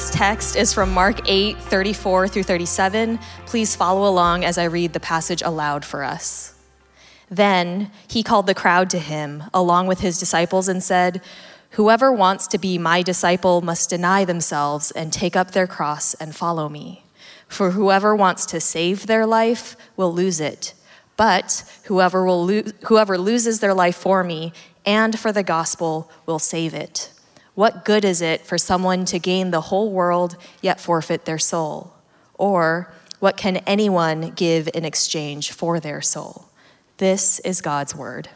Today's text is from Mark 8, 34 through 37. Please follow along as I read the passage aloud for us. Then he called the crowd to him, along with his disciples, and said, Whoever wants to be my disciple must deny themselves and take up their cross and follow me. For whoever wants to save their life will lose it, but whoever, will lo- whoever loses their life for me and for the gospel will save it. What good is it for someone to gain the whole world yet forfeit their soul? Or what can anyone give in exchange for their soul? This is God's word.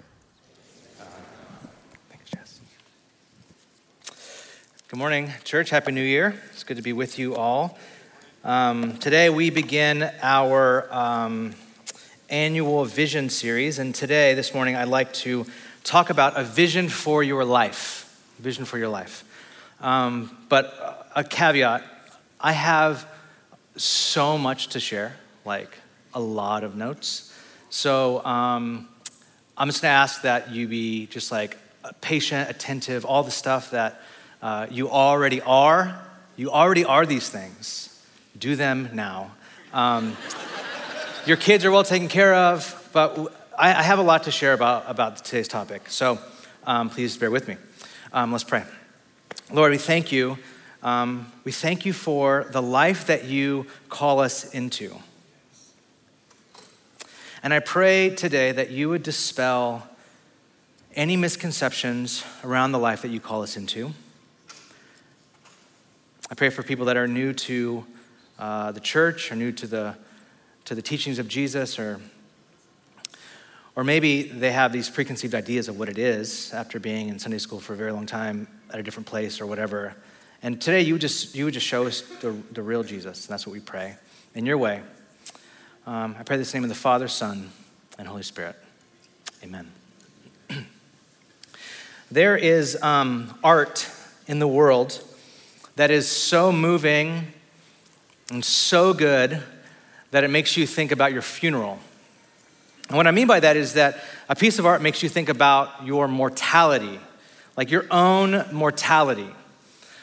Good morning, church. Happy New Year. It's good to be with you all. Um, today we begin our um, annual vision series, and today, this morning, I'd like to talk about a vision for your life. Vision for your life. Um, but a caveat I have so much to share, like a lot of notes. So um, I'm just gonna ask that you be just like patient, attentive, all the stuff that uh, you already are. You already are these things. Do them now. Um, your kids are well taken care of, but I, I, have a lot to share about, about today's topic. So um, please bear with me. Um, let's pray. Lord, we thank you. Um, we thank you for the life that you call us into. And I pray today that you would dispel any misconceptions around the life that you call us into. I pray for people that are new to uh, the church or new to the, to the teachings of Jesus, or, or maybe they have these preconceived ideas of what it is after being in Sunday school for a very long time at a different place or whatever. And today you would just, you would just show us the, the real Jesus. And that's what we pray. In your way. Um, I pray this name of the Father, Son, and Holy Spirit. Amen. there is um, art in the world that is so moving and so good that it makes you think about your funeral. And what I mean by that is that a piece of art makes you think about your mortality, like your own mortality.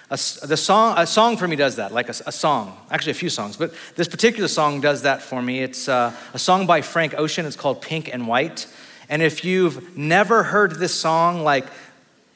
A, the song, a song for me does that, like a, a, song, actually a few songs, but this particular song does that for me. It's uh, a song by Frank Ocean. It's called Pink and White. And if you've never heard this song, like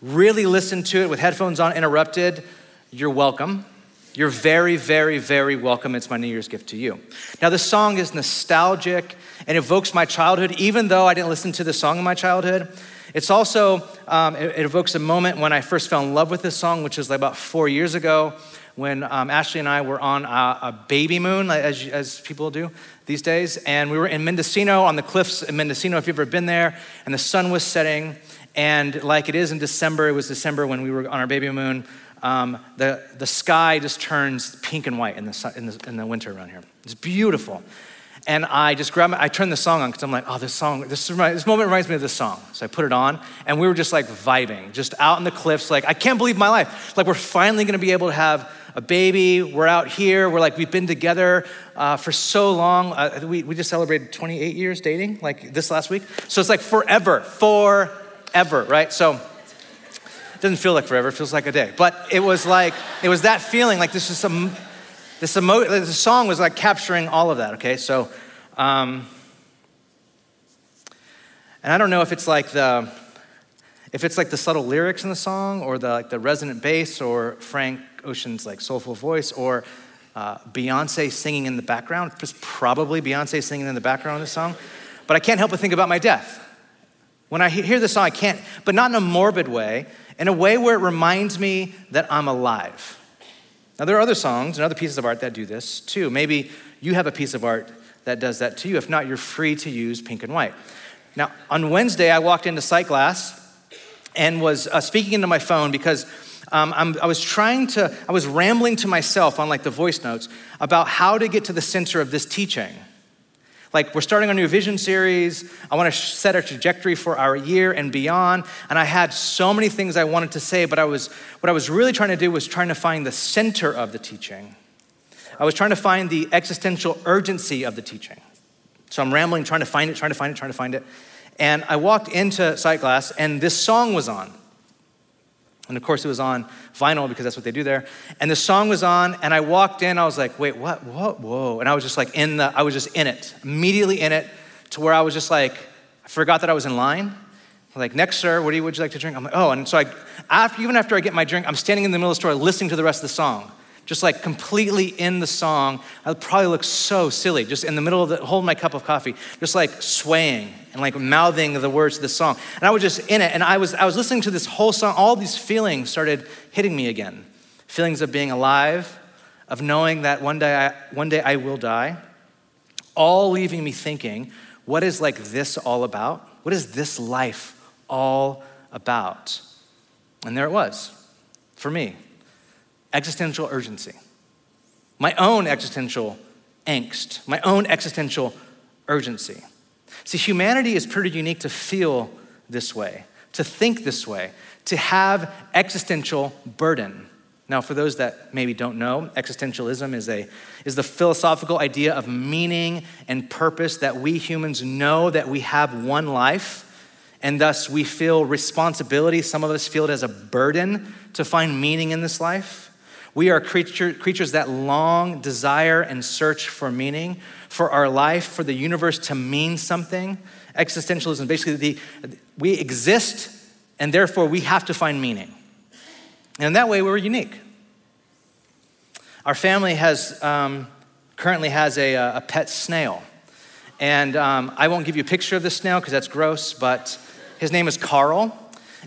really listen to it with headphones on, interrupted, you're welcome. You're very, very, very welcome. It's my New Year's gift to you. Now, the song is nostalgic and evokes my childhood, even though I didn't listen to the song in my childhood. It's also, um, it, it, evokes a moment when I first fell in love with this song, which was like about four years ago when um, Ashley and I were on a, a baby moon, as, as people do these days. And we were in Mendocino on the cliffs in Mendocino, if you've ever been there, and the sun was setting. And like it is in December, it was December when we were on our baby moon um, the, the sky just turns pink and white in the, in, the, in the winter around here. It's beautiful. And I just grab my, I turn the song on because I'm like, oh, this song, this, this moment reminds me of this song. So I put it on, and we were just like vibing, just out in the cliffs. Like, I can't believe my life. Like, we're finally gonna be able to have a baby. We're out here. We're like, we've been together uh, for so long. Uh, we, we just celebrated 28 years dating, like this last week. So it's like forever, forever, right? So it doesn't feel like forever, it feels like a day. But it was like, it was that feeling, like this is some, this emo, the song was like capturing all of that, okay? So, um, and I don't know if it's like the, if it's like the subtle lyrics in the song or the, like the resonant bass or Frank Ocean's like soulful voice or uh, Beyonce singing in the background. It's probably Beyonce singing in the background of the song. But I can't help but think about my death. When I hear the song, I can't, but not in a morbid way in a way where it reminds me that I'm alive. Now, there are other songs and other pieces of art that do this too. Maybe you have a piece of art that does that to you. If not, you're free to use pink and white. Now, on Wednesday, I walked into Sightglass and was uh, speaking into my phone because um, i was trying to, I was rambling to myself on like the voice notes about how to get to the center of this teaching. Like, we're starting a new vision series. I want to set a trajectory for our year and beyond. And I had so many things I wanted to say, but I was, what I was really trying to do was trying to find the center of the teaching. I was trying to find the existential urgency of the teaching. So I'm rambling, trying to find it, trying to find it, trying to find it. And I walked into Sightglass, and this song was on. And of course, it was on vinyl because that's what they do there. And the song was on, and I walked in. I was like, wait, what? What? Whoa. And I was just like in the, I was just in it, immediately in it, to where I was just like, I forgot that I was in line. like, next, sir, what do you, would you like to drink? I'm like, oh. And so I, after, even after I get my drink, I'm standing in the middle of the store listening to the rest of the song just like completely in the song. I would probably look so silly, just in the middle of the, holding my cup of coffee, just like swaying and like mouthing the words of the song. And I was just in it, and I was, I was listening to this whole song. All these feelings started hitting me again feelings of being alive, of knowing that one day I, one day I will die, all leaving me thinking, what is like this all about? What is this life all about? And there it was for me existential urgency, my own existential angst, my own existential urgency. See, humanity is pretty unique to feel this way, to think this way, to have existential burden. Now, for those that maybe don't know, existentialism is, a, is the philosophical idea of meaning and purpose that we humans know that we have one life, and thus we feel responsibility. Some of us feel it as a burden to find meaning in this life. We are creature, creatures that long, desire, and search for meaning, for our life, for the universe to mean something. Existentialism, basically, the, we exist and therefore we have to find meaning. And that way, we're unique. Our family has um, currently has a, a, pet snail. And um, I won't give you a picture of the snail because that's gross, but his name is Carl.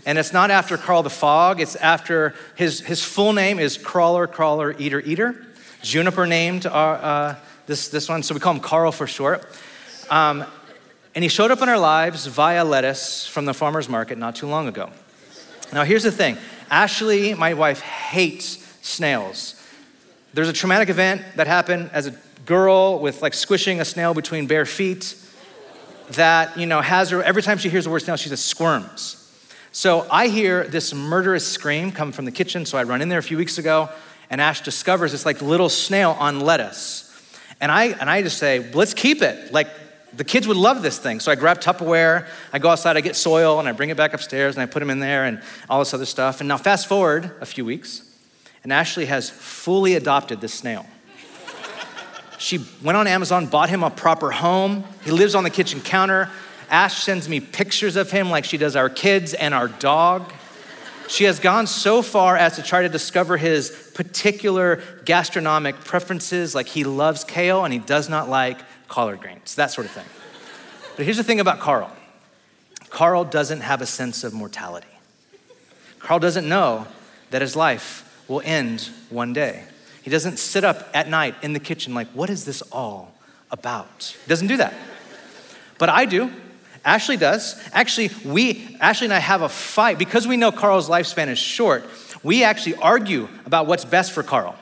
And it's not after Karl the Fog, it's after his, his full name is Crawler, Crawler, Eater, Eater. Juniper named our, uh, this, this one, so we call him Carl for short. Um, and he showed up in our lives via lettuce from the farmer's market not too long ago. Now, here's the thing Ashley, my wife, hates snails. There's a traumatic event that happened as a girl with like squishing a snail between bare feet that, you know, has her, every time she hears the word snail, she just squirms. So I hear this murderous scream come from the kitchen. So I run in there a few weeks ago, and Ash discovers this like little snail on lettuce. And I, and I just say, let's keep it. Like, the kids would love this thing. So I grab Tupperware, I go outside, I get soil, and I bring it back upstairs, and I put them in there, and all this other stuff. And now, fast forward a few weeks, and Ashley has fully adopted this snail. she went on Amazon, bought him a proper home. He lives on the kitchen counter. Ash sends me pictures of him like she does our kids and our dog. She has gone so far as to try to discover his particular gastronomic preferences, like he loves kale and he does not like collard greens, that sort of thing. But here's the thing about Carl Carl doesn't have a sense of mortality. Carl doesn't know that his life will end one day. He doesn't sit up at night in the kitchen like, what is this all about? He doesn't do that. But I do. Ashley does. Actually, we, Ashley and I have a fight. Because we know Carl's lifespan is short, we actually argue about what's best for Carl.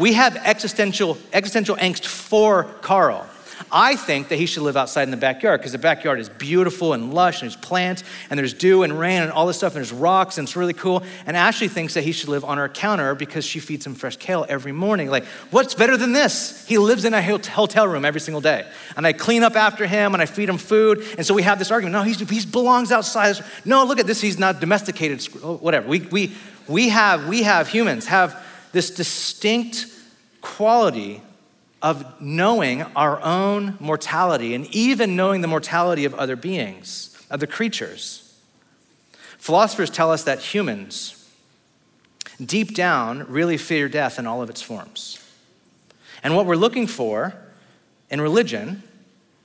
we have existential, existential angst for Carl. I think that he should live outside in the backyard because the backyard is beautiful and lush and there's plants and there's dew and rain and all this stuff and there's rocks and it's really cool. And Ashley thinks that he should live on our counter because she feeds him fresh kale every morning. Like, what's better than this? He lives in a hotel room every single day. And I clean up after him and I feed him food. And so we have this argument. No, he's, he belongs outside. No, look at this. He's not domesticated. Oh, whatever. We, we, we, have, we have humans have this distinct quality of knowing our own mortality and even knowing the mortality of other beings, other creatures. Philosophers tell us that humans, deep down, really fear death in all of its forms. And what we're looking for in religion,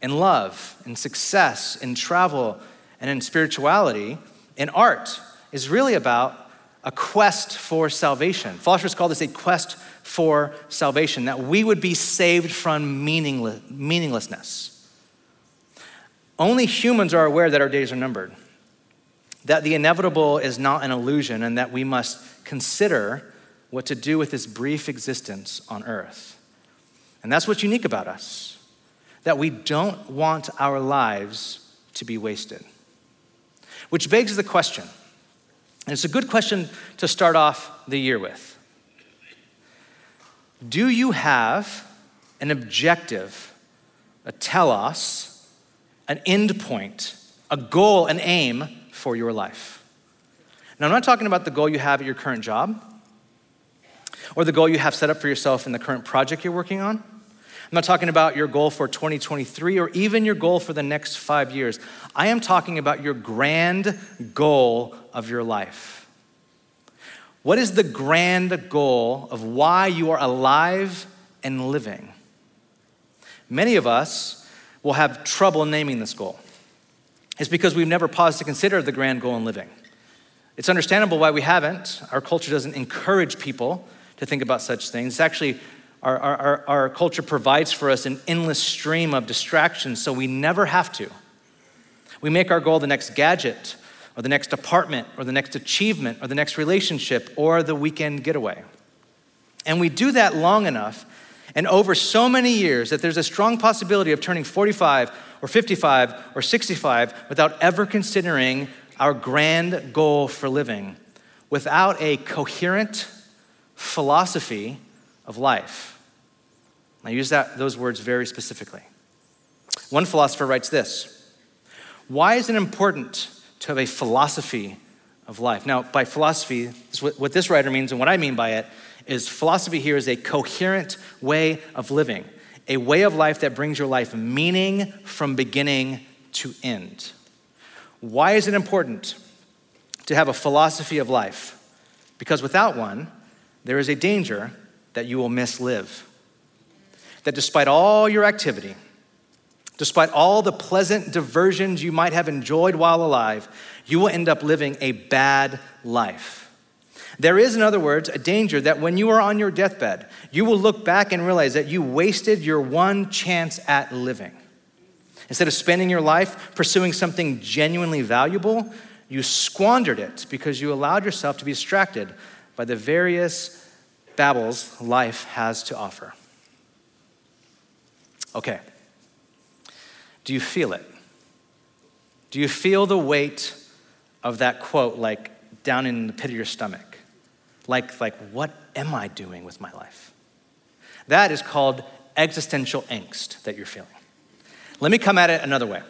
in love, in success, in travel, and in spirituality, in art, is really about a quest for salvation. Philosophers call this a quest for salvation, that we would be saved from meaningless, meaninglessness. Only humans are aware that our days are numbered, that the inevitable is not an illusion, and that we must consider what to do with this brief existence on earth. And that's what's unique about us, that we don't want our lives to be wasted. Which begs the question, and it's a good question to start off the year with. Do you have an objective, a telos, an end point, a goal, an aim for your life? Now, I'm not talking about the goal you have at your current job or the goal you have set up for yourself in the current project you're working on. I'm not talking about your goal for 2023 or even your goal for the next five years. I am talking about your grand goal of your life. What is the grand goal of why you are alive and living? Many of us will have trouble naming this goal. It's because we've never paused to consider the grand goal in living. It's understandable why we haven't. Our culture doesn't encourage people to think about such things. It's actually, our, our, our culture provides for us an endless stream of distractions, so we never have to. We make our goal the next gadget, or the next apartment, or the next achievement, or the next relationship, or the weekend getaway. And we do that long enough and over so many years that there's a strong possibility of turning 45 or 55 or 65 without ever considering our grand goal for living, without a coherent philosophy of life. I use that, those words very specifically. One philosopher writes this Why is it important to have a philosophy of life? Now, by philosophy, what this writer means and what I mean by it is philosophy here is a coherent way of living, a way of life that brings your life meaning from beginning to end. Why is it important to have a philosophy of life? Because without one, there is a danger that you will mislive. That despite all your activity, despite all the pleasant diversions you might have enjoyed while alive, you will end up living a bad life. There is, in other words, a danger that when you are on your deathbed, you will look back and realize that you wasted your one chance at living. Instead of spending your life pursuing something genuinely valuable, you squandered it because you allowed yourself to be distracted by the various babbles life has to offer. Okay. Do you feel it? Do you feel the weight of that quote like down in the pit of your stomach? like, like what am I doing with my life? That is called existential angst that you're feeling. Let me come at it another way.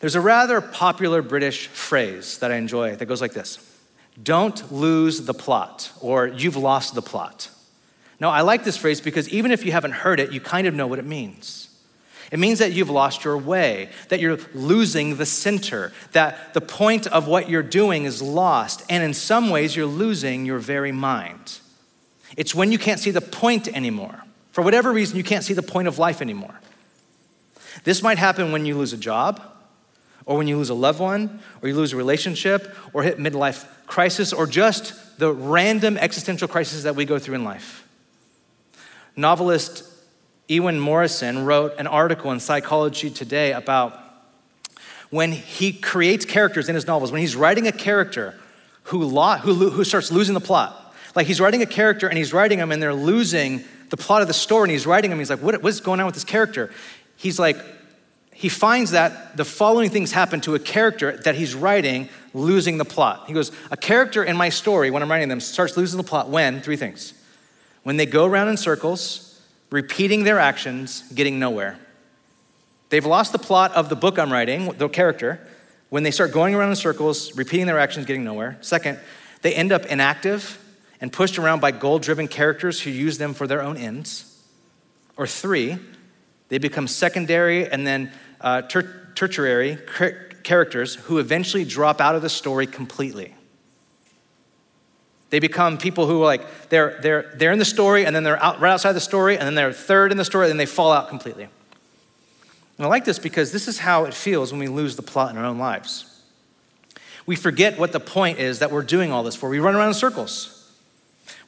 There's a rather popular British phrase that I enjoy that goes like this Don't lose the plot, or you've lost the plot. Now, I like this phrase because even if you haven't heard it, you kind of know what it means. It means that you've lost your way, that you're losing the center, that the point of what you're doing is lost, and in some ways, you're losing your very mind. It's when you can't see the point anymore. For whatever reason, you can't see the point of life anymore. This might happen when you lose a job, or when you lose a loved one, or you lose a relationship, or hit midlife crisis, or just the random existential crisis that we go through in life. Novelist Ewan Morrison wrote an article in Psychology Today about when he creates characters in his novels, when he's writing a character who, lo- who, who starts losing the plot. Like he's writing a character and he's writing them and they're losing the plot of the story and he's writing them. He's like, what, what's going on with this character? He's like, he finds that the following things happen to a character that he's writing losing the plot. He goes, A character in my story, when I'm writing them, starts losing the plot when? Three things. When they go around in circles, repeating their actions, getting nowhere. They've lost the plot of the book I'm writing, the character, when they start going around in circles, repeating their actions, getting nowhere. Second, they end up inactive and pushed around by goal driven characters who use them for their own ends. Or three, they become secondary and then uh, ter- tertiary characters who eventually drop out of the story completely. They become people who are like, they're, they're, they're in the story and then they're out, right outside the story and then they're third in the story and then they fall out completely. And I like this because this is how it feels when we lose the plot in our own lives. We forget what the point is that we're doing all this for. We run around in circles.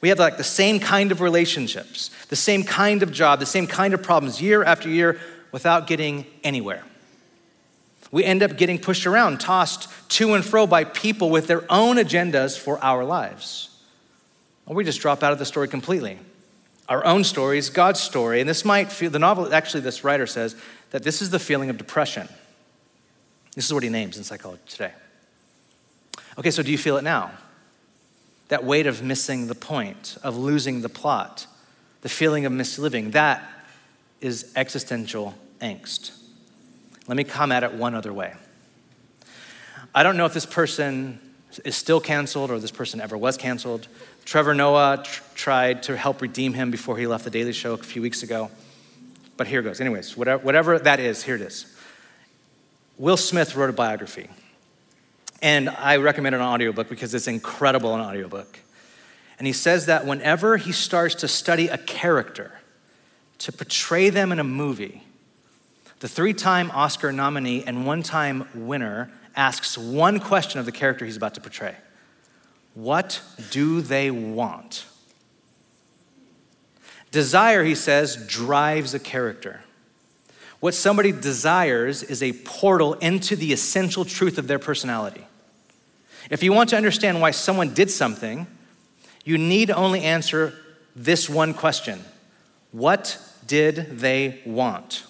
We have like the same kind of relationships, the same kind of job, the same kind of problems year after year without getting anywhere. We end up getting pushed around, tossed to and fro by people with their own agendas for our lives. Or we just drop out of the story completely. Our own story is God's story. And this might feel, the novel, actually, this writer says that this is the feeling of depression. This is what he names in Psychology Today. Okay, so do you feel it now? That weight of missing the point, of losing the plot, the feeling of misliving, that is existential angst. Let me come at it one other way. I don't know if this person is still canceled or this person ever was canceled. Trevor Noah tr- tried to help redeem him before he left The Daily Show a few weeks ago. But here goes. Anyways, whatever, whatever that is, here it is. Will Smith wrote a biography. And I recommend an audiobook because it's incredible an audiobook. And he says that whenever he starts to study a character, to portray them in a movie, the three time Oscar nominee and one time winner asks one question of the character he's about to portray What do they want? Desire, he says, drives a character. What somebody desires is a portal into the essential truth of their personality. If you want to understand why someone did something, you need only answer this one question What did they want?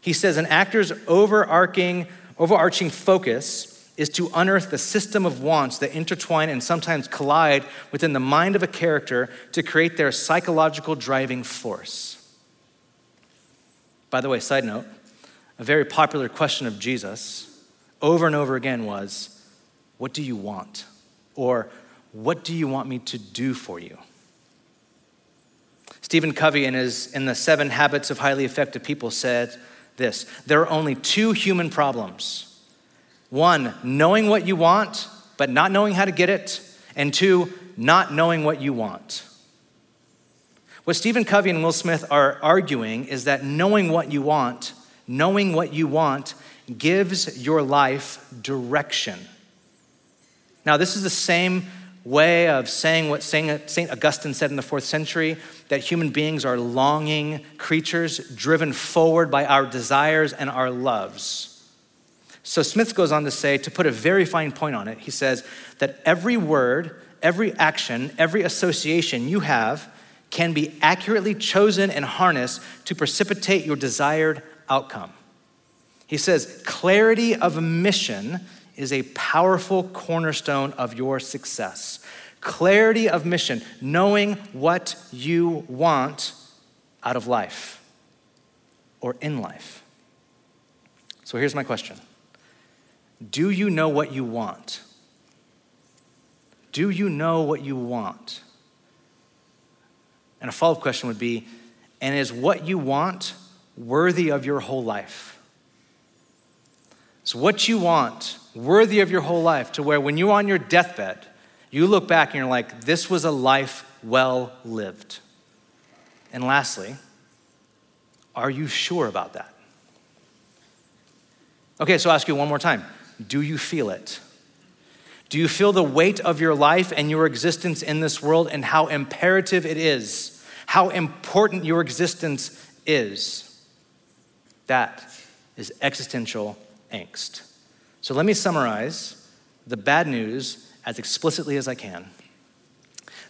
He says an actor's overarching, overarching focus is to unearth the system of wants that intertwine and sometimes collide within the mind of a character to create their psychological driving force. By the way, side note, a very popular question of Jesus over and over again was, What do you want? Or, What do you want me to do for you? Stephen Covey, in, his, in the Seven Habits of Highly Effective People, said this There are only two human problems one, knowing what you want, but not knowing how to get it, and two, not knowing what you want. What Stephen Covey and Will Smith are arguing is that knowing what you want, knowing what you want, gives your life direction. Now, this is the same way of saying what St. Augustine said in the fourth century that human beings are longing creatures driven forward by our desires and our loves. So, Smith goes on to say, to put a very fine point on it, he says that every word, every action, every association you have can be accurately chosen and harnessed to precipitate your desired outcome. He says, clarity of mission is a powerful cornerstone of your success. Clarity of mission, knowing what you want out of life or in life. So here's my question Do you know what you want? Do you know what you want? And a follow up question would be And is what you want worthy of your whole life? So, what you want worthy of your whole life to where when you're on your deathbed, you look back and you're like, this was a life well lived. And lastly, are you sure about that? Okay, so I'll ask you one more time. Do you feel it? Do you feel the weight of your life and your existence in this world and how imperative it is? How important your existence is? That is existential angst. So let me summarize the bad news as explicitly as I can.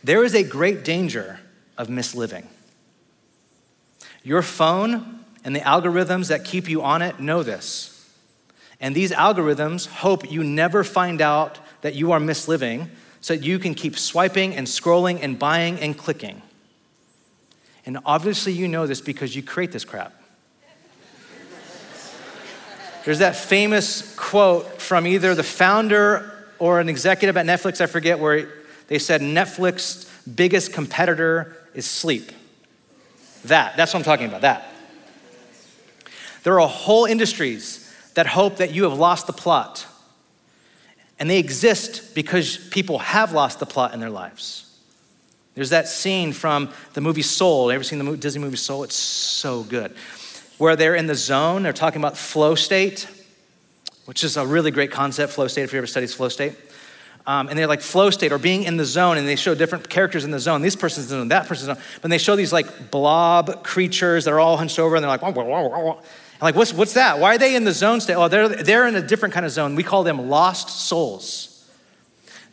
There is a great danger of misliving. Your phone and the algorithms that keep you on it know this. And these algorithms hope you never find out that you are misliving so that you can keep swiping and scrolling and buying and clicking. And obviously, you know this because you create this crap. There's that famous quote from either the founder or an executive at Netflix, I forget, where they said Netflix's biggest competitor is sleep. That, that's what I'm talking about, that. There are whole industries that hope that you have lost the plot. And they exist because people have lost the plot in their lives. There's that scene from the movie Soul. Ever seen the Disney movie Soul? It's so good where they're in the zone. They're talking about flow state, which is a really great concept, flow state, if you ever studied flow state. Um, and they're like flow state or being in the zone, and they show different characters in the zone. This person's in the zone, that person's in the zone. But they show these like blob creatures that are all hunched over, and they're like, wah, wah, wah, like what's, what's that? Why are they in the zone state? Oh, they're, they're in a different kind of zone. We call them lost souls.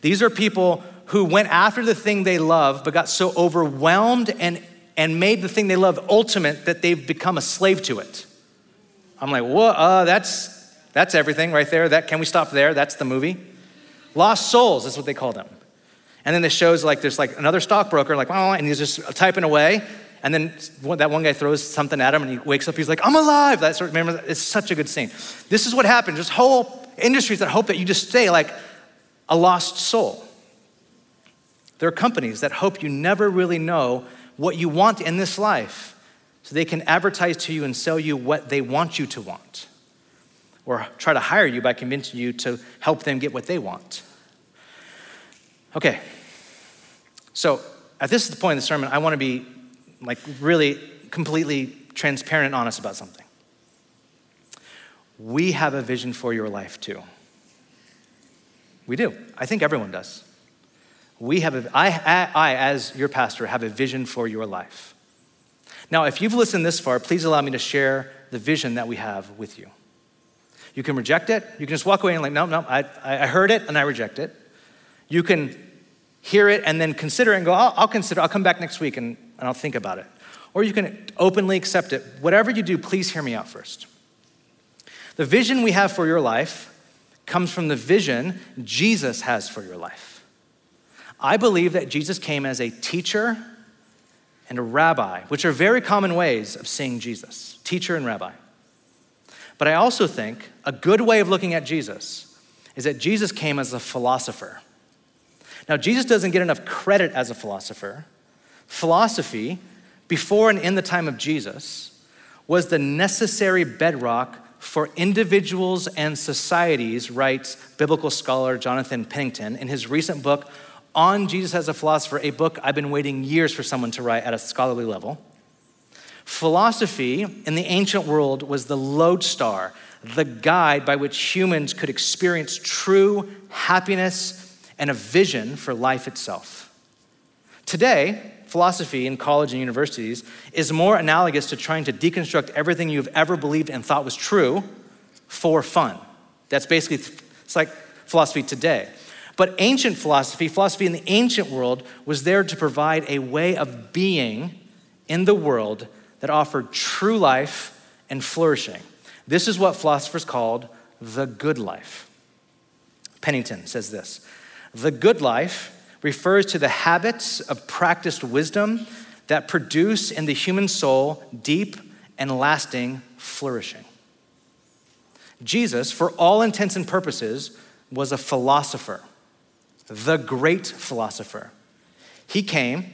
These are people who went after the thing they love, but got so overwhelmed and and made the thing they love ultimate that they've become a slave to it. I'm like, what? Uh, that's, that's everything right there. That, can we stop there? That's the movie. Lost souls, that's what they call them. And then it shows like there's like another stockbroker, like, oh, and he's just typing away. And then that one guy throws something at him and he wakes up, he's like, I'm alive. That sort of, remember, it's such a good scene. This is what happened. Just whole industries that hope that you just stay like, a lost soul. There are companies that hope you never really know what you want in this life so they can advertise to you and sell you what they want you to want or try to hire you by convincing you to help them get what they want. Okay, so at this point in the sermon, I want to be like really completely transparent and honest about something. We have a vision for your life too. We do. I think everyone does. We have a, I, I, as your pastor, have a vision for your life. Now, if you've listened this far, please allow me to share the vision that we have with you. You can reject it. You can just walk away and like, no, no, I, I heard it and I reject it. You can hear it and then consider it and go, I'll, I'll consider, I'll come back next week and, and I'll think about it. Or you can openly accept it. Whatever you do, please hear me out first. The vision we have for your life comes from the vision Jesus has for your life. I believe that Jesus came as a teacher and a rabbi, which are very common ways of seeing Jesus teacher and rabbi. But I also think a good way of looking at Jesus is that Jesus came as a philosopher. Now, Jesus doesn't get enough credit as a philosopher. Philosophy, before and in the time of Jesus, was the necessary bedrock for individuals and societies, writes biblical scholar Jonathan Pennington in his recent book on Jesus as a philosopher, a book I've been waiting years for someone to write at a scholarly level. Philosophy in the ancient world was the lodestar, the guide by which humans could experience true happiness and a vision for life itself. Today, philosophy in college and universities is more analogous to trying to deconstruct everything you've ever believed and thought was true for fun. That's basically, it's like philosophy today. But ancient philosophy, philosophy in the ancient world, was there to provide a way of being in the world that offered true life and flourishing. This is what philosophers called the good life. Pennington says this The good life refers to the habits of practiced wisdom that produce in the human soul deep and lasting flourishing. Jesus, for all intents and purposes, was a philosopher, the great philosopher. He came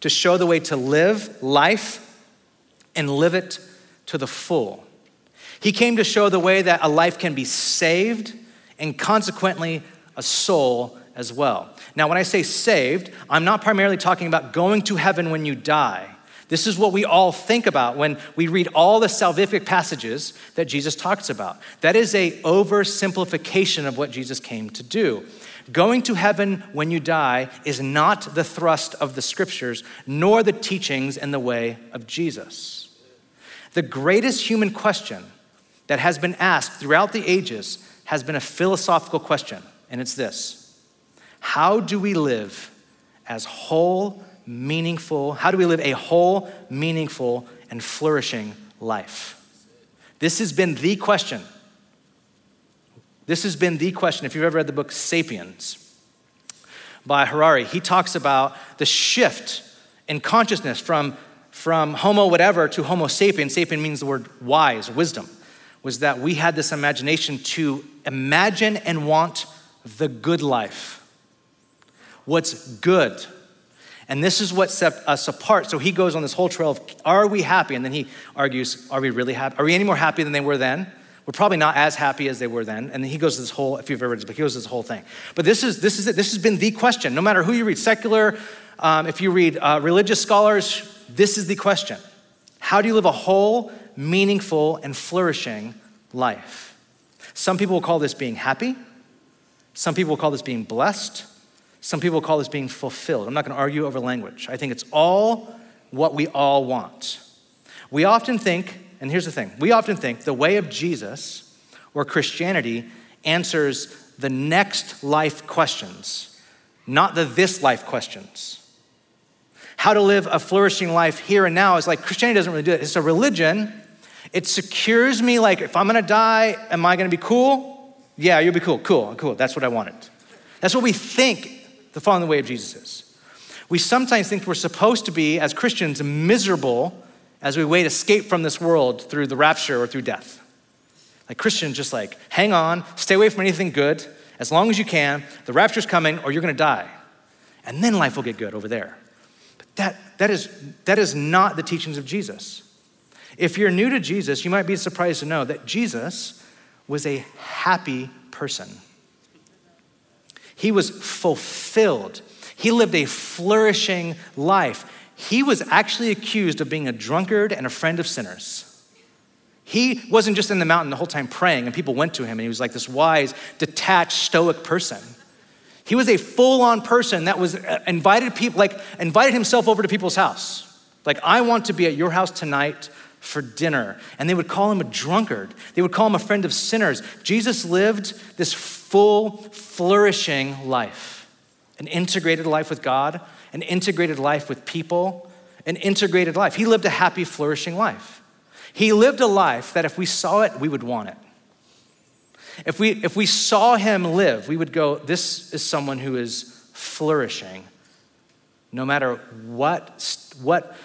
to show the way to live life and live it to the full. He came to show the way that a life can be saved and consequently a soul as well. Now, when I say saved, I'm not primarily talking about going to heaven when you die. This is what we all think about when we read all the salvific passages that Jesus talks about. That is a oversimplification of what Jesus came to do. Going to heaven when you die is not the thrust of the scriptures, nor the teachings and the way of Jesus. The greatest human question that has been asked throughout the ages has been a philosophical question, and it's this how do we live as whole, meaningful? How do we live a whole, meaningful, and flourishing life? This has been the question. This has been the question. If you've ever read the book Sapiens by Harari, he talks about the shift in consciousness from, from Homo whatever to Homo sapien. Sapien means the word wise, wisdom. Was that we had this imagination to imagine and want the good life what's good. And this is what set us apart. So he goes on this whole trail of, are we happy? And then he argues, are we really happy? Are we any more happy than they were then? We're probably not as happy as they were then. And then he goes this whole, if you've ever read this he goes this whole thing. But this is, this is it. This has been the question. No matter who you read, secular, um, if you read uh, religious scholars, this is the question. How do you live a whole, meaningful, and flourishing life? Some people will call this being happy. Some people will call this being blessed. Some people call this being fulfilled. I'm not going to argue over language. I think it's all what we all want. We often think, and here's the thing we often think the way of Jesus or Christianity answers the next life questions, not the this life questions. How to live a flourishing life here and now is like Christianity doesn't really do it. It's a religion. It secures me, like, if I'm gonna die, am I gonna be cool? Yeah, you'll be cool. Cool, cool. That's what I wanted. That's what we think the following way of Jesus is. We sometimes think we're supposed to be, as Christians, miserable as we wait escape from this world through the rapture or through death. Like Christians, just like hang on, stay away from anything good, as long as you can. The rapture's coming, or you're going to die. And then life will get good over there. But that, that, is, that is not the teachings of Jesus. If you're new to Jesus, you might be surprised to know that Jesus was a happy person. He was fulfilled. He lived a flourishing life. He was actually accused of being a drunkard and a friend of sinners. He wasn't just in the mountain the whole time praying and people went to him and he was like this wise, detached, stoic person. He was a full-on person that was uh, invited people like invited himself over to people's house. Like I want to be at your house tonight for dinner. And they would call him a drunkard. They would call him a friend of sinners. Jesus lived this full, flourishing life, an integrated life with God, an integrated life with people, an integrated life. He lived a happy, flourishing life. He lived a life that if we saw it, we would want it. If we, if we saw him live, we would go, This is someone who is flourishing. No matter what, what,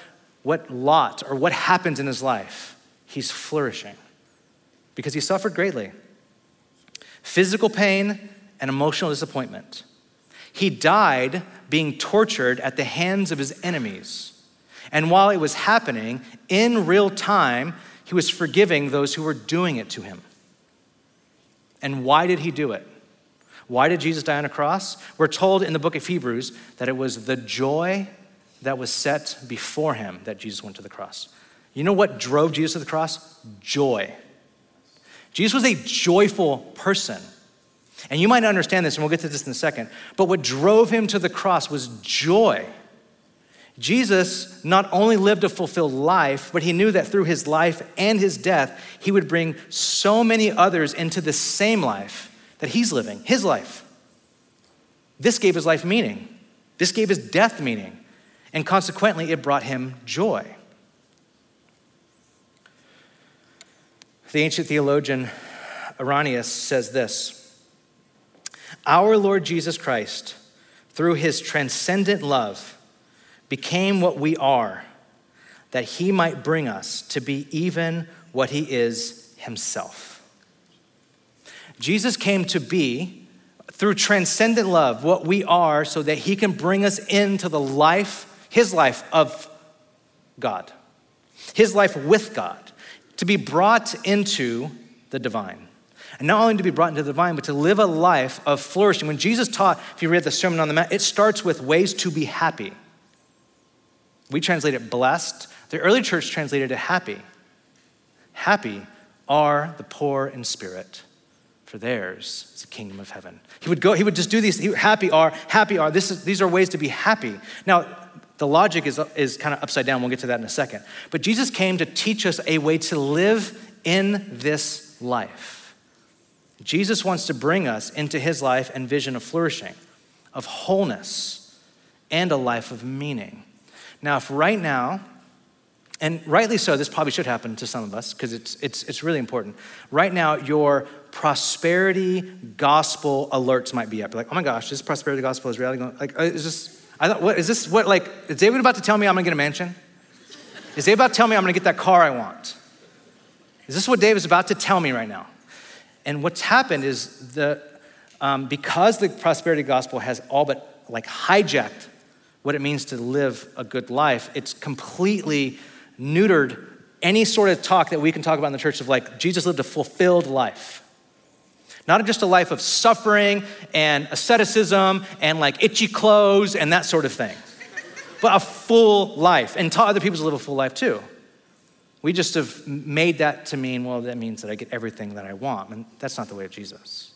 what lot or what happens in his life, he's flourishing because he suffered greatly physical pain and emotional disappointment. He died being tortured at the hands of his enemies. And while it was happening, in real time, he was forgiving those who were doing it to him. And why did he do it? Why did Jesus die on a cross? We're told in the book of Hebrews that it was the joy that was set before him that Jesus went to the cross. You know what drove Jesus to the cross? Joy. Jesus was a joyful person. And you might understand this, and we'll get to this in a second. But what drove him to the cross was joy. Jesus not only lived a fulfilled life, but he knew that through his life and his death, he would bring so many others into the same life that he's living, his life. This gave his life meaning. This gave his death meaning. And consequently, it brought him joy. The ancient theologian Irenaeus says this Our Lord Jesus Christ, through his transcendent love, became what we are, that he might bring us to be even what he is himself. Jesus came to be, through transcendent love, what we are, so that he can bring us into the life, his life of God, his life with God, to be brought into the divine. And not only to be brought into the divine, but to live a life of flourishing. When Jesus taught, if you read the Sermon on the Mount, it starts with ways to be happy. We translate it blessed. The early church translated it happy. Happy are the poor in spirit, for theirs is the kingdom of heaven. He would go, he would just do these, happy are, happy are. This is, these are ways to be happy. Now, the logic is, is kind of upside down. We'll get to that in a second. But Jesus came to teach us a way to live in this life. Jesus wants to bring us into his life and vision of flourishing, of wholeness, and a life of meaning. Now, if right now, and rightly so, this probably should happen to some of us because it's, it's, it's really important. Right now, your prosperity gospel alerts might be up. You're like, oh my gosh, this prosperity gospel is really going, like, uh, is this, I thought, what, is this what, like, is David about to tell me I'm gonna get a mansion? Is David about to tell me I'm gonna get that car I want? Is this what David's about to tell me right now? And what's happened is the, um, because the prosperity gospel has all but like hijacked what it means to live a good life, it's completely neutered any sort of talk that we can talk about in the church of like Jesus lived a fulfilled life. Not just a life of suffering and asceticism and like itchy clothes and that sort of thing, but a full life and taught other people to live a full life too. We just have made that to mean, well, that means that I get everything that I want. And that's not the way of Jesus.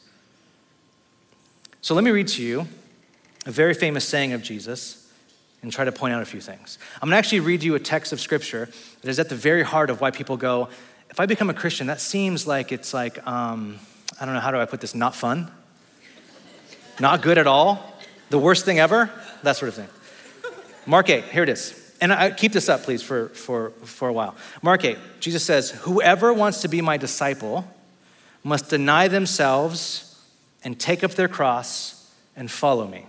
So let me read to you a very famous saying of Jesus and try to point out a few things. I'm gonna actually read you a text of scripture that is at the very heart of why people go, if I become a Christian, that seems like it's like, um, I don't know, how do I put this? Not fun? Not good at all? The worst thing ever? That sort of thing. Mark 8, here it is. And I, keep this up, please, for, for, for a while. Mark 8, Jesus says, Whoever wants to be my disciple must deny themselves and take up their cross and follow me.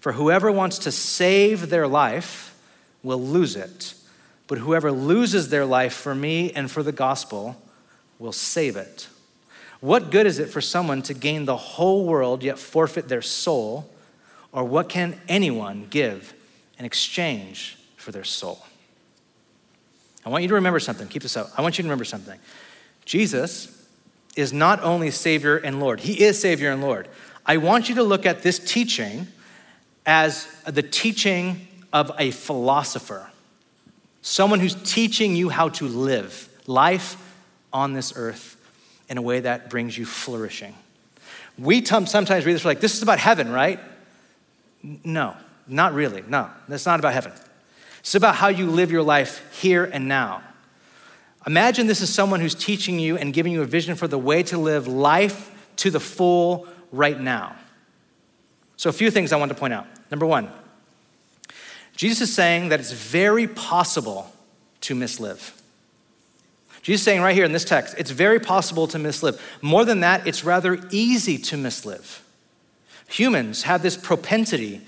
For whoever wants to save their life will lose it, but whoever loses their life for me and for the gospel will save it. What good is it for someone to gain the whole world yet forfeit their soul? Or what can anyone give in exchange for their soul? I want you to remember something. Keep this up. I want you to remember something. Jesus is not only Savior and Lord, He is Savior and Lord. I want you to look at this teaching as the teaching of a philosopher, someone who's teaching you how to live life on this earth in a way that brings you flourishing. We sometimes read this, we're like, this is about heaven, right? No, not really. No, that's not about heaven. It's about how you live your life here and now. Imagine this is someone who's teaching you and giving you a vision for the way to live life to the full right now. So, a few things I want to point out. Number one, Jesus is saying that it's very possible to mislive. Jesus is saying right here in this text, it's very possible to mislive. More than that, it's rather easy to mislive. Humans have this propensity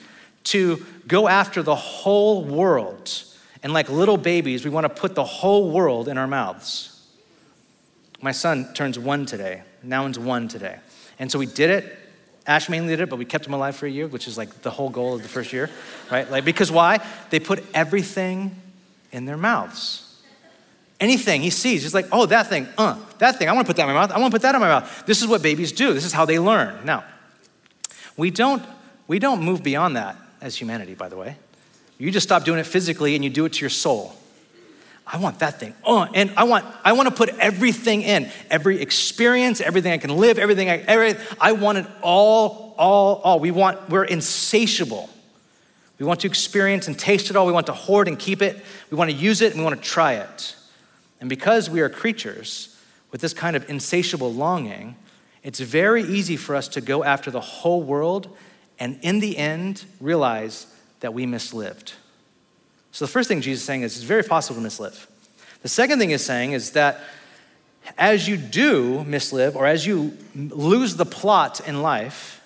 to go after the whole world. And like little babies, we want to put the whole world in our mouths. My son turns one today. Now he's one today. And so we did it. Ash mainly did it, but we kept him alive for a year, which is like the whole goal of the first year, right? Like, because why? They put everything in their mouths. Anything he sees, he's like, oh, that thing, uh, that thing, I want to put that in my mouth. I want to put that in my mouth. This is what babies do. This is how they learn. Now, we don't, we don't move beyond that as humanity, by the way. You just stop doing it physically and you do it to your soul. I want that thing. Oh, and I want I want to put everything in, every experience, everything I can live, everything I every, I want it all, all, all. We want we're insatiable. We want to experience and taste it all. We want to hoard and keep it. We want to use it and we want to try it. And because we are creatures with this kind of insatiable longing, it's very easy for us to go after the whole world and in the end realize that we mislived. So the first thing Jesus is saying is it's very possible to mislive. The second thing he's saying is that as you do mislive or as you lose the plot in life,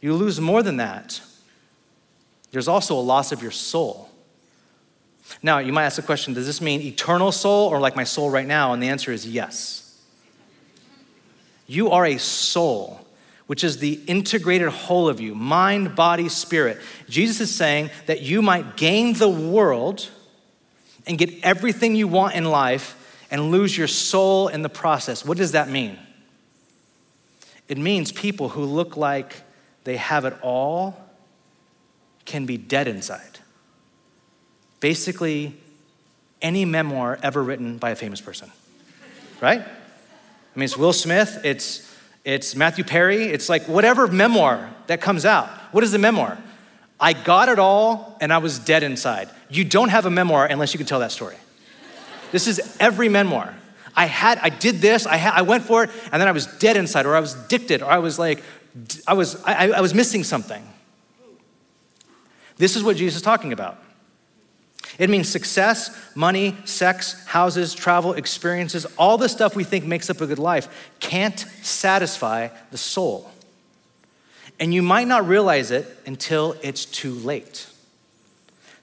you lose more than that. There's also a loss of your soul. Now, you might ask the question does this mean eternal soul or like my soul right now? And the answer is yes. You are a soul, which is the integrated whole of you mind, body, spirit. Jesus is saying that you might gain the world and get everything you want in life and lose your soul in the process. What does that mean? It means people who look like they have it all can be dead inside. Basically, any memoir ever written by a famous person, right? I mean, it's Will Smith, it's, it's Matthew Perry, it's like whatever memoir that comes out. What is the memoir? I got it all and I was dead inside. You don't have a memoir unless you can tell that story. This is every memoir. I had, I did this, I, had, I went for it, and then I was dead inside, or I was addicted, or I was like, I was, I, I was missing something. This is what Jesus is talking about. It means success, money, sex, houses, travel, experiences, all the stuff we think makes up a good life can't satisfy the soul. And you might not realize it until it's too late.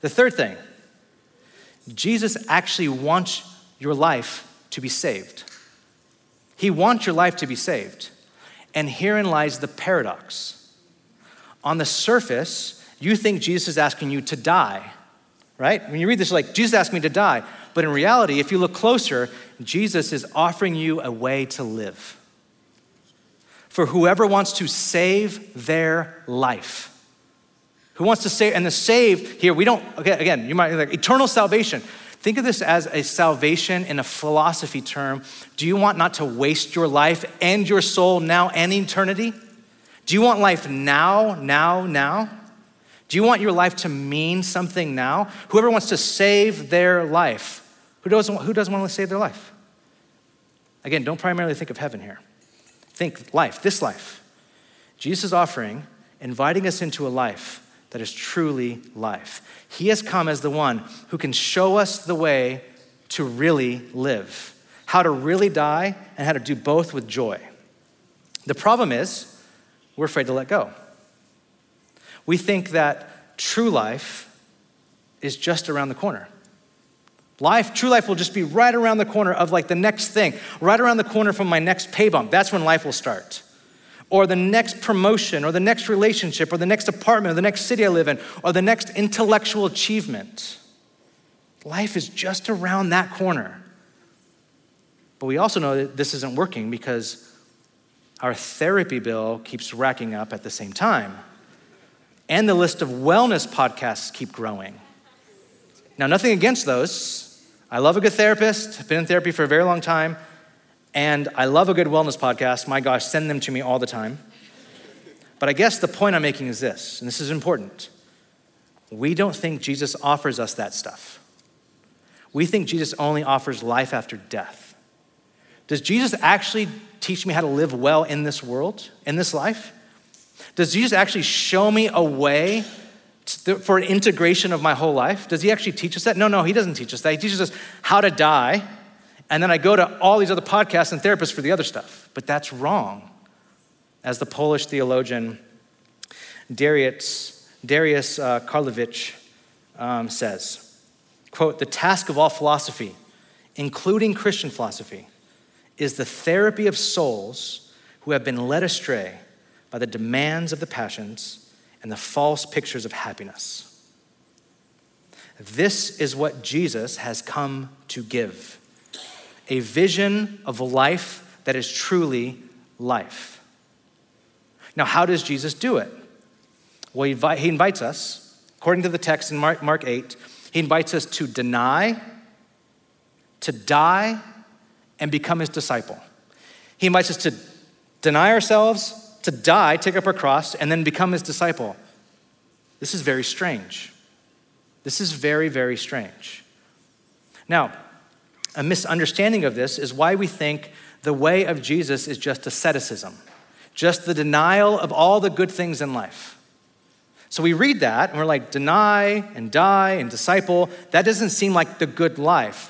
The third thing Jesus actually wants your life to be saved. He wants your life to be saved. And herein lies the paradox. On the surface, you think Jesus is asking you to die right? When you read this, like, Jesus asked me to die. But in reality, if you look closer, Jesus is offering you a way to live. For whoever wants to save their life. Who wants to save, and the save here, we don't, okay, again, you might like eternal salvation. Think of this as a salvation in a philosophy term. Do you want not to waste your life and your soul now and eternity? Do you want life now, now, now? Do you want your life to mean something now? Whoever wants to save their life, who doesn't, who doesn't want to save their life? Again, don't primarily think of heaven here. Think life, this life. Jesus is offering, inviting us into a life that is truly life. He has come as the one who can show us the way to really live, how to really die, and how to do both with joy. The problem is, we're afraid to let go. We think that true life is just around the corner. Life, true life will just be right around the corner of like the next thing, right around the corner from my next pay bump. That's when life will start. Or the next promotion, or the next relationship, or the next apartment, or the next city I live in, or the next intellectual achievement. Life is just around that corner. But we also know that this isn't working because our therapy bill keeps racking up at the same time. And the list of wellness podcasts keep growing. Now, nothing against those. I love a good therapist, I've been in therapy for a very long time, and I love a good wellness podcast. My gosh, send them to me all the time. But I guess the point I'm making is this, and this is important. We don't think Jesus offers us that stuff. We think Jesus only offers life after death. Does Jesus actually teach me how to live well in this world, in this life? Does Jesus actually show me a way for an integration of my whole life? Does he actually teach us that? No, no, he doesn't teach us that. He teaches us how to die, and then I go to all these other podcasts and therapists for the other stuff. But that's wrong. As the Polish theologian Darius, Darius uh, Karlowicz um, says, quote, the task of all philosophy, including Christian philosophy, is the therapy of souls who have been led astray by the demands of the passions and the false pictures of happiness. This is what Jesus has come to give a vision of life that is truly life. Now, how does Jesus do it? Well, he invites us, according to the text in Mark 8, he invites us to deny, to die, and become his disciple. He invites us to deny ourselves, to die, take up our cross, and then become his disciple. This is very strange. This is very, very strange. Now, a misunderstanding of this is why we think the way of Jesus is just asceticism, just the denial of all the good things in life. So we read that and we're like, deny and die and disciple. That doesn't seem like the good life.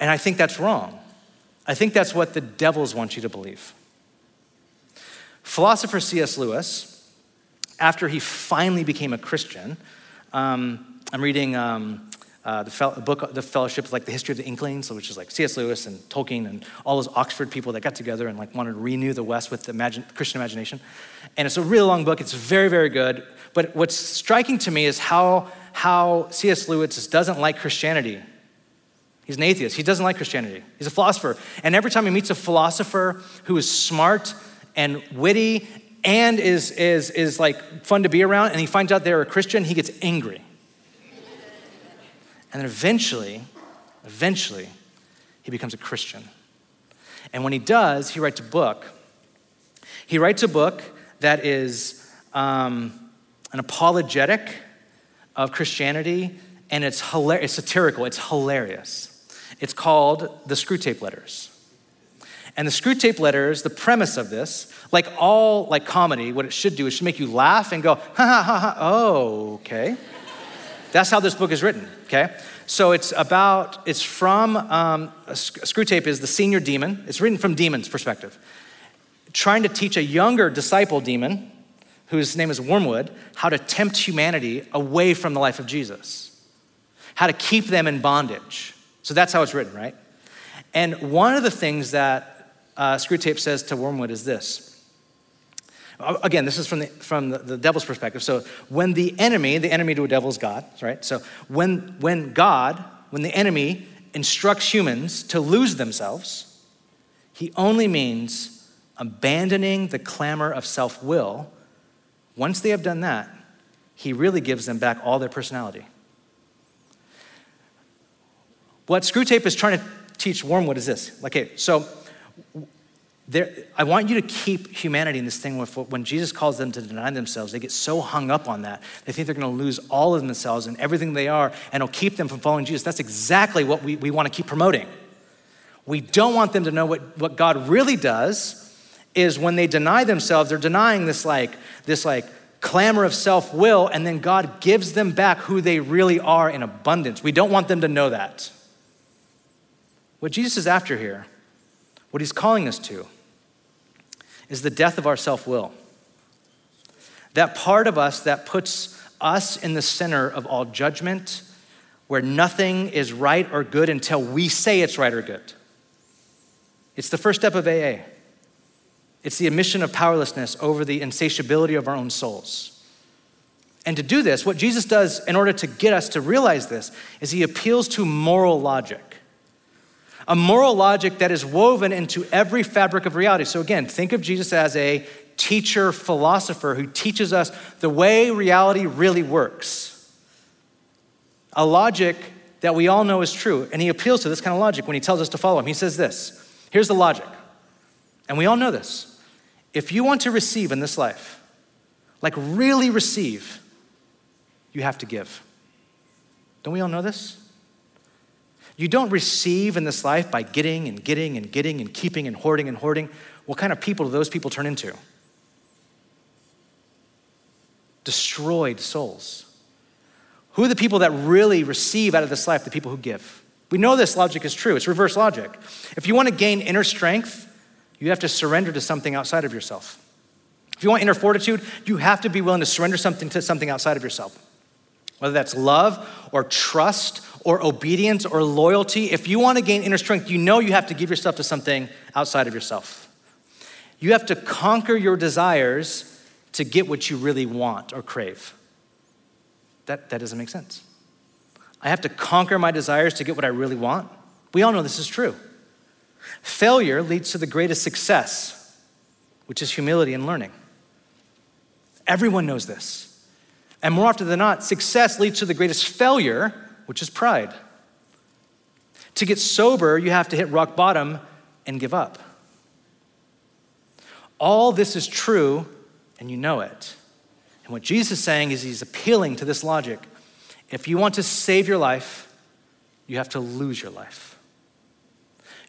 And I think that's wrong. I think that's what the devils want you to believe. Philosopher C.S. Lewis, after he finally became a Christian, um, I'm reading um, uh, the fel- book, The Fellowship, like the history of the Inklings, which is like C.S. Lewis and Tolkien and all those Oxford people that got together and like wanted to renew the West with the imagine- Christian imagination. And it's a really long book. It's very, very good. But what's striking to me is how, how C.S. Lewis doesn't like Christianity. He's an atheist. He doesn't like Christianity. He's a philosopher. And every time he meets a philosopher who is smart and witty and is, is, is like fun to be around, and he finds out they're a Christian, he gets angry. And then eventually, eventually, he becomes a Christian. And when he does, he writes a book. He writes a book that is um, an apologetic of Christianity, and it's, hilarious, it's satirical, it's hilarious. It's called The Screwtape Letters. And the Screwtape Letters, the premise of this, like all like comedy, what it should do is should make you laugh and go, ha ha ha ha, oh, okay. That's how this book is written, okay? So it's about, it's from, um, Screwtape is the senior demon. It's written from demon's perspective. Trying to teach a younger disciple demon, whose name is Wormwood, how to tempt humanity away from the life of Jesus, how to keep them in bondage. So that's how it's written, right? And one of the things that uh, Screwtape says to Wormwood is this. Again, this is from the, from the, the devil's perspective. So when the enemy, the enemy to a devil is God, right? So when, when God, when the enemy instructs humans to lose themselves, he only means abandoning the clamor of self will. Once they have done that, he really gives them back all their personality. What Screwtape is trying to teach Wormwood is this. Okay, so there, I want you to keep humanity in this thing when Jesus calls them to deny themselves, they get so hung up on that. They think they're going to lose all of themselves and everything they are, and it'll keep them from following Jesus. That's exactly what we, we want to keep promoting. We don't want them to know what, what God really does is when they deny themselves, they're denying this like, this like clamor of self-will, and then God gives them back who they really are in abundance. We don't want them to know that. What Jesus is after here what he's calling us to is the death of our self will. That part of us that puts us in the center of all judgment, where nothing is right or good until we say it's right or good. It's the first step of AA. It's the admission of powerlessness over the insatiability of our own souls. And to do this, what Jesus does in order to get us to realize this is he appeals to moral logic. A moral logic that is woven into every fabric of reality. So, again, think of Jesus as a teacher, philosopher who teaches us the way reality really works. A logic that we all know is true. And he appeals to this kind of logic when he tells us to follow him. He says this here's the logic, and we all know this. If you want to receive in this life, like really receive, you have to give. Don't we all know this? You don't receive in this life by getting and getting and getting and keeping and hoarding and hoarding. What kind of people do those people turn into? Destroyed souls. Who are the people that really receive out of this life? The people who give. We know this logic is true. It's reverse logic. If you want to gain inner strength, you have to surrender to something outside of yourself. If you want inner fortitude, you have to be willing to surrender something to something outside of yourself whether that's love or trust or obedience or loyalty, if you want to gain inner strength, you know you have to give yourself to something outside of yourself. You have to conquer your desires to get what you really want or crave. That, that doesn't make sense. I have to conquer my desires to get what I really want. We all know this is true. Failure leads to the greatest success, which is humility and learning. Everyone knows this. And more often than not, success leads to the greatest failure, which is pride. To get sober, you have to hit rock bottom and give up. All this is true, and you know it. And what Jesus is saying is he's appealing to this logic. If you want to save your life, you have to lose your life.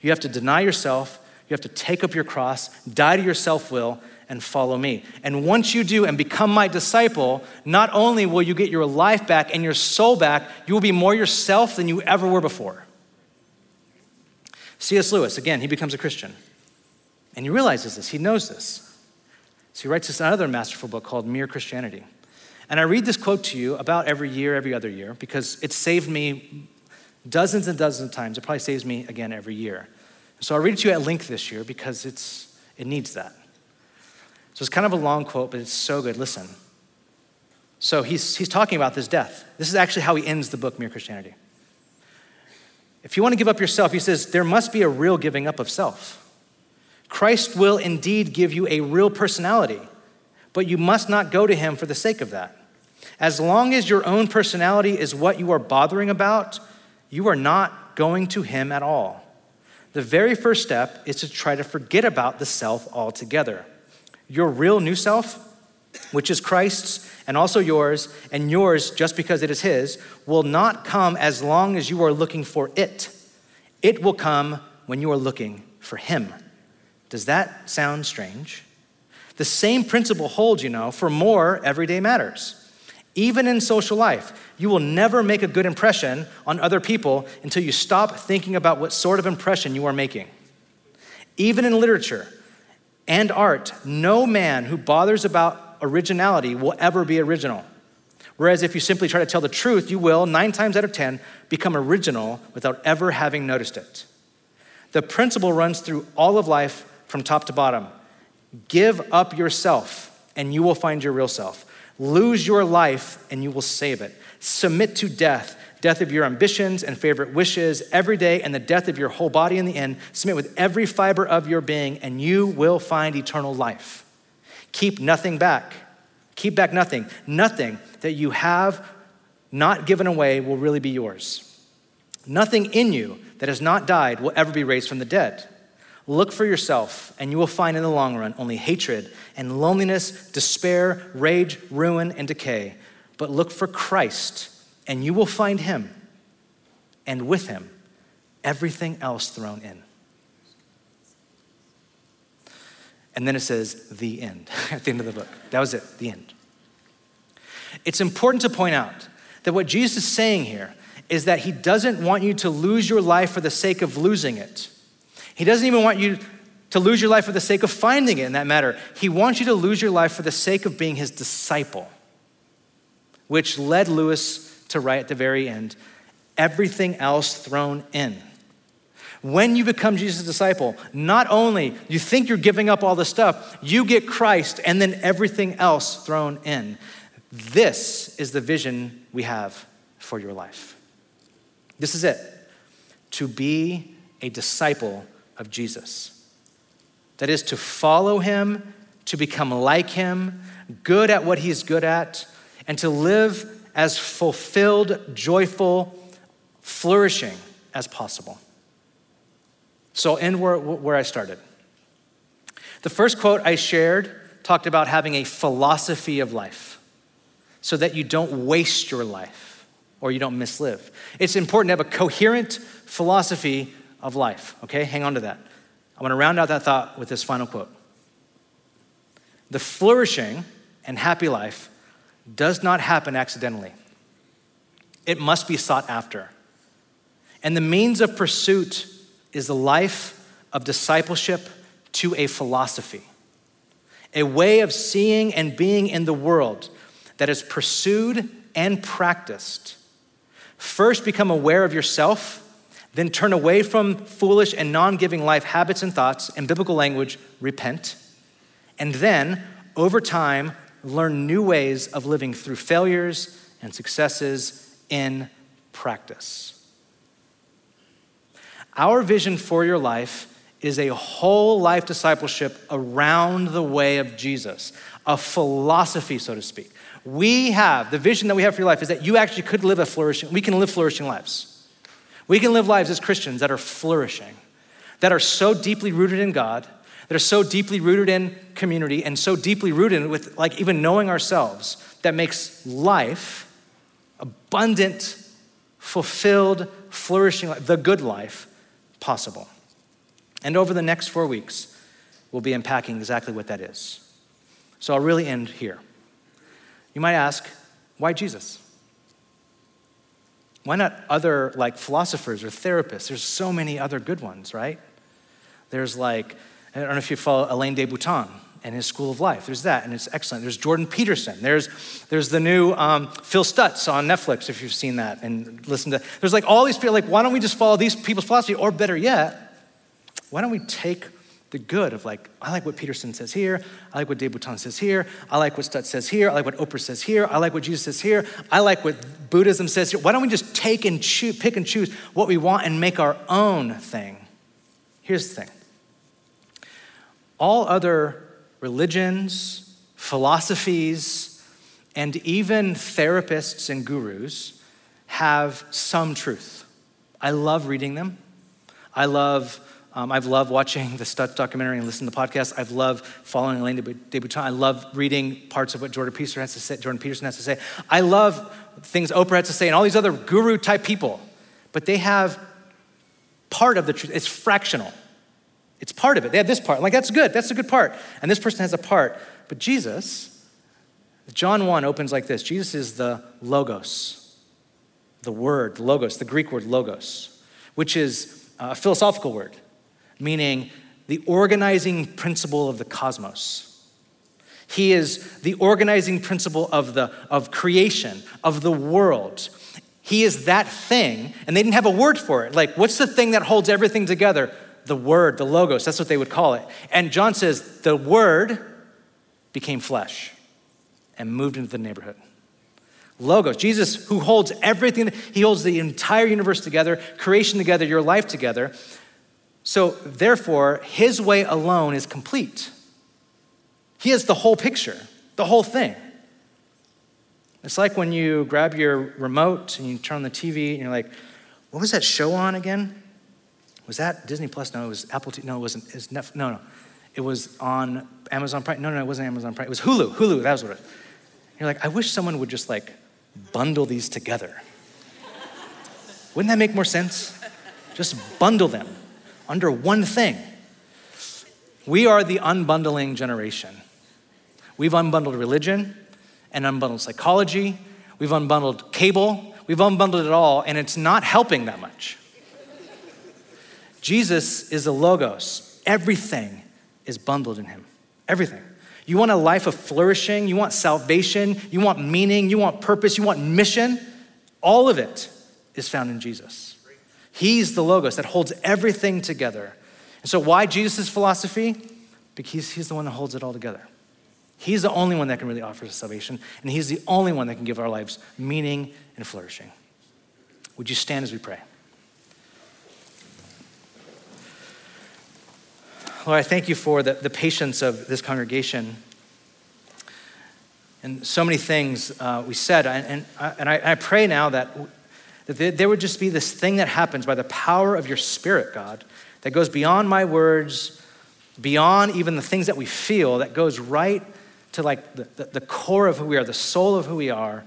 You have to deny yourself, you have to take up your cross, die to your self will, and follow me. And once you do and become my disciple, not only will you get your life back and your soul back, you will be more yourself than you ever were before. C.S. Lewis, again, he becomes a Christian. And he realizes this, he knows this. So he writes this another masterful book called Mere Christianity. And I read this quote to you about every year, every other year, because it saved me dozens and dozens of times. It probably saves me again every year. So I'll read it to you at length this year because it's, it needs that. So it's kind of a long quote, but it's so good. Listen. So he's, he's talking about this death. This is actually how he ends the book, Mere Christianity. If you want to give up yourself, he says, there must be a real giving up of self. Christ will indeed give you a real personality, but you must not go to him for the sake of that. As long as your own personality is what you are bothering about, you are not going to him at all. The very first step is to try to forget about the self altogether. Your real new self, which is Christ's and also yours, and yours just because it is His, will not come as long as you are looking for it. It will come when you are looking for Him. Does that sound strange? The same principle holds, you know, for more everyday matters. Even in social life, you will never make a good impression on other people until you stop thinking about what sort of impression you are making. Even in literature, and art, no man who bothers about originality will ever be original. Whereas if you simply try to tell the truth, you will, nine times out of 10, become original without ever having noticed it. The principle runs through all of life from top to bottom. Give up yourself, and you will find your real self. Lose your life, and you will save it. Submit to death, death of your ambitions and favorite wishes every day, and the death of your whole body in the end. Submit with every fiber of your being, and you will find eternal life. Keep nothing back. Keep back nothing. Nothing that you have not given away will really be yours. Nothing in you that has not died will ever be raised from the dead. Look for yourself, and you will find in the long run only hatred and loneliness, despair, rage, ruin, and decay. But look for Christ and you will find him, and with him, everything else thrown in. And then it says, the end, at the end of the book. That was it, the end. It's important to point out that what Jesus is saying here is that he doesn't want you to lose your life for the sake of losing it. He doesn't even want you to lose your life for the sake of finding it in that matter. He wants you to lose your life for the sake of being his disciple, which led Lewis to write at the very end everything else thrown in. When you become Jesus' disciple, not only you think you're giving up all the stuff, you get Christ and then everything else thrown in. This is the vision we have for your life. This is it to be a disciple of Jesus. That is, to follow him, to become like him, good at what he's good at, and to live as fulfilled, joyful, flourishing as possible. So end where, where I started. The first quote I shared talked about having a philosophy of life so that you don't waste your life or you don't mislive. It's important to have a coherent philosophy of life, okay? Hang on to that. I want to round out that thought with this final quote. The flourishing and happy life does not happen accidentally. It must be sought after. And the means of pursuit is the life of discipleship to a philosophy, a way of seeing and being in the world that is pursued and practiced. First, become aware of yourself, then turn away from foolish and non giving life habits and thoughts. In biblical language, repent. And then, over time, learn new ways of living through failures and successes in practice. Our vision for your life is a whole life discipleship around the way of Jesus, a philosophy, so to speak. We have, the vision that we have for your life is that you actually could live a flourishing, we can live flourishing lives. We can live lives as Christians that are flourishing, that are so deeply rooted in God, that are so deeply rooted in community, and so deeply rooted with like even knowing ourselves that makes life abundant, fulfilled, flourishing, the good life possible. And over the next four weeks, we'll be unpacking exactly what that is. So I'll really end here. You might ask, why Jesus? Why not other like philosophers or therapists? There's so many other good ones, right? There's like, I don't know if you follow Alain de Botton and his School of Life. There's that, and it's excellent. There's Jordan Peterson. There's, there's the new um, Phil Stutz on Netflix, if you've seen that and listened to. There's like all these people, like, why don't we just follow these people's philosophy? Or better yet, why don't we take the good of like, I like what Peterson says here, I like what de Botton says here, I like what Stutz says here, I like what Oprah says here, I like what Jesus says here, I like what Buddhism says here. Why don't we just take and choose, pick and choose what we want and make our own thing? Here's the thing all other religions, philosophies, and even therapists and gurus have some truth. I love reading them. I love um, I've loved watching the Stutz documentary and listening to podcasts. I've loved following Alain de Botton. I love reading parts of what Jordan Peterson has to say. Jordan Peterson has to say. I love things Oprah has to say and all these other guru type people. But they have part of the truth. It's fractional. It's part of it. They have this part. like, that's good. That's a good part. And this person has a part. But Jesus, John 1 opens like this Jesus is the logos, the word, logos, the Greek word logos, which is a philosophical word meaning the organizing principle of the cosmos. He is the organizing principle of, the, of creation, of the world. He is that thing, and they didn't have a word for it. Like, what's the thing that holds everything together? The word, the logos, that's what they would call it. And John says, the word became flesh and moved into the neighborhood. Logos, Jesus, who holds everything, he holds the entire universe together, creation together, your life together. So, therefore, his way alone is complete. He has the whole picture, the whole thing. It's like when you grab your remote and you turn on the TV and you're like, what was that show on again? Was that Disney Plus? No, it was Apple TV. No, it wasn't. It was Netflix. No, no. It was on Amazon Prime. No, no, it wasn't Amazon Prime. It was Hulu. Hulu, that was what it was. You're like, I wish someone would just like bundle these together. Wouldn't that make more sense? Just bundle them under one thing. We are the unbundling generation. We've unbundled religion and unbundled psychology. We've unbundled cable. We've unbundled it all, and it's not helping that much. Jesus is a logos. Everything is bundled in him. Everything. You want a life of flourishing, you want salvation, you want meaning, you want purpose, you want mission, all of it is found in Jesus. He's the Logos that holds everything together. And so, why Jesus' philosophy? Because he's the one that holds it all together. He's the only one that can really offer us salvation, and he's the only one that can give our lives meaning and flourishing. Would you stand as we pray? Lord, I thank you for the, the patience of this congregation and so many things uh, we said. And, and, and I, I, pray now that, that there would just be this thing that happens by the power of your Spirit, God, that goes beyond my words, beyond even the things that we feel, that goes right to like the, the, the core of who we are, the soul of who we are.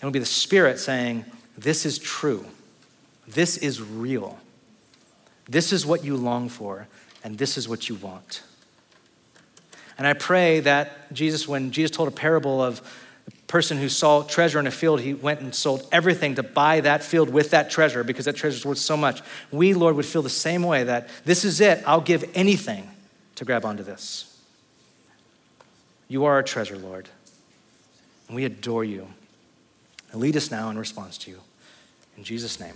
And will be the Spirit saying, This is true. This is real. This is what you long for, and this is what you want. And I pray that Jesus, when Jesus told a parable of a person who saw treasure in a field, he went and sold everything to buy that field with that treasure because that treasure is worth so much. We, Lord, would feel the same way that this is it. I'll give anything to grab onto this. You are our treasure, Lord. And we adore you. And lead us now in response to you. In Jesus' name.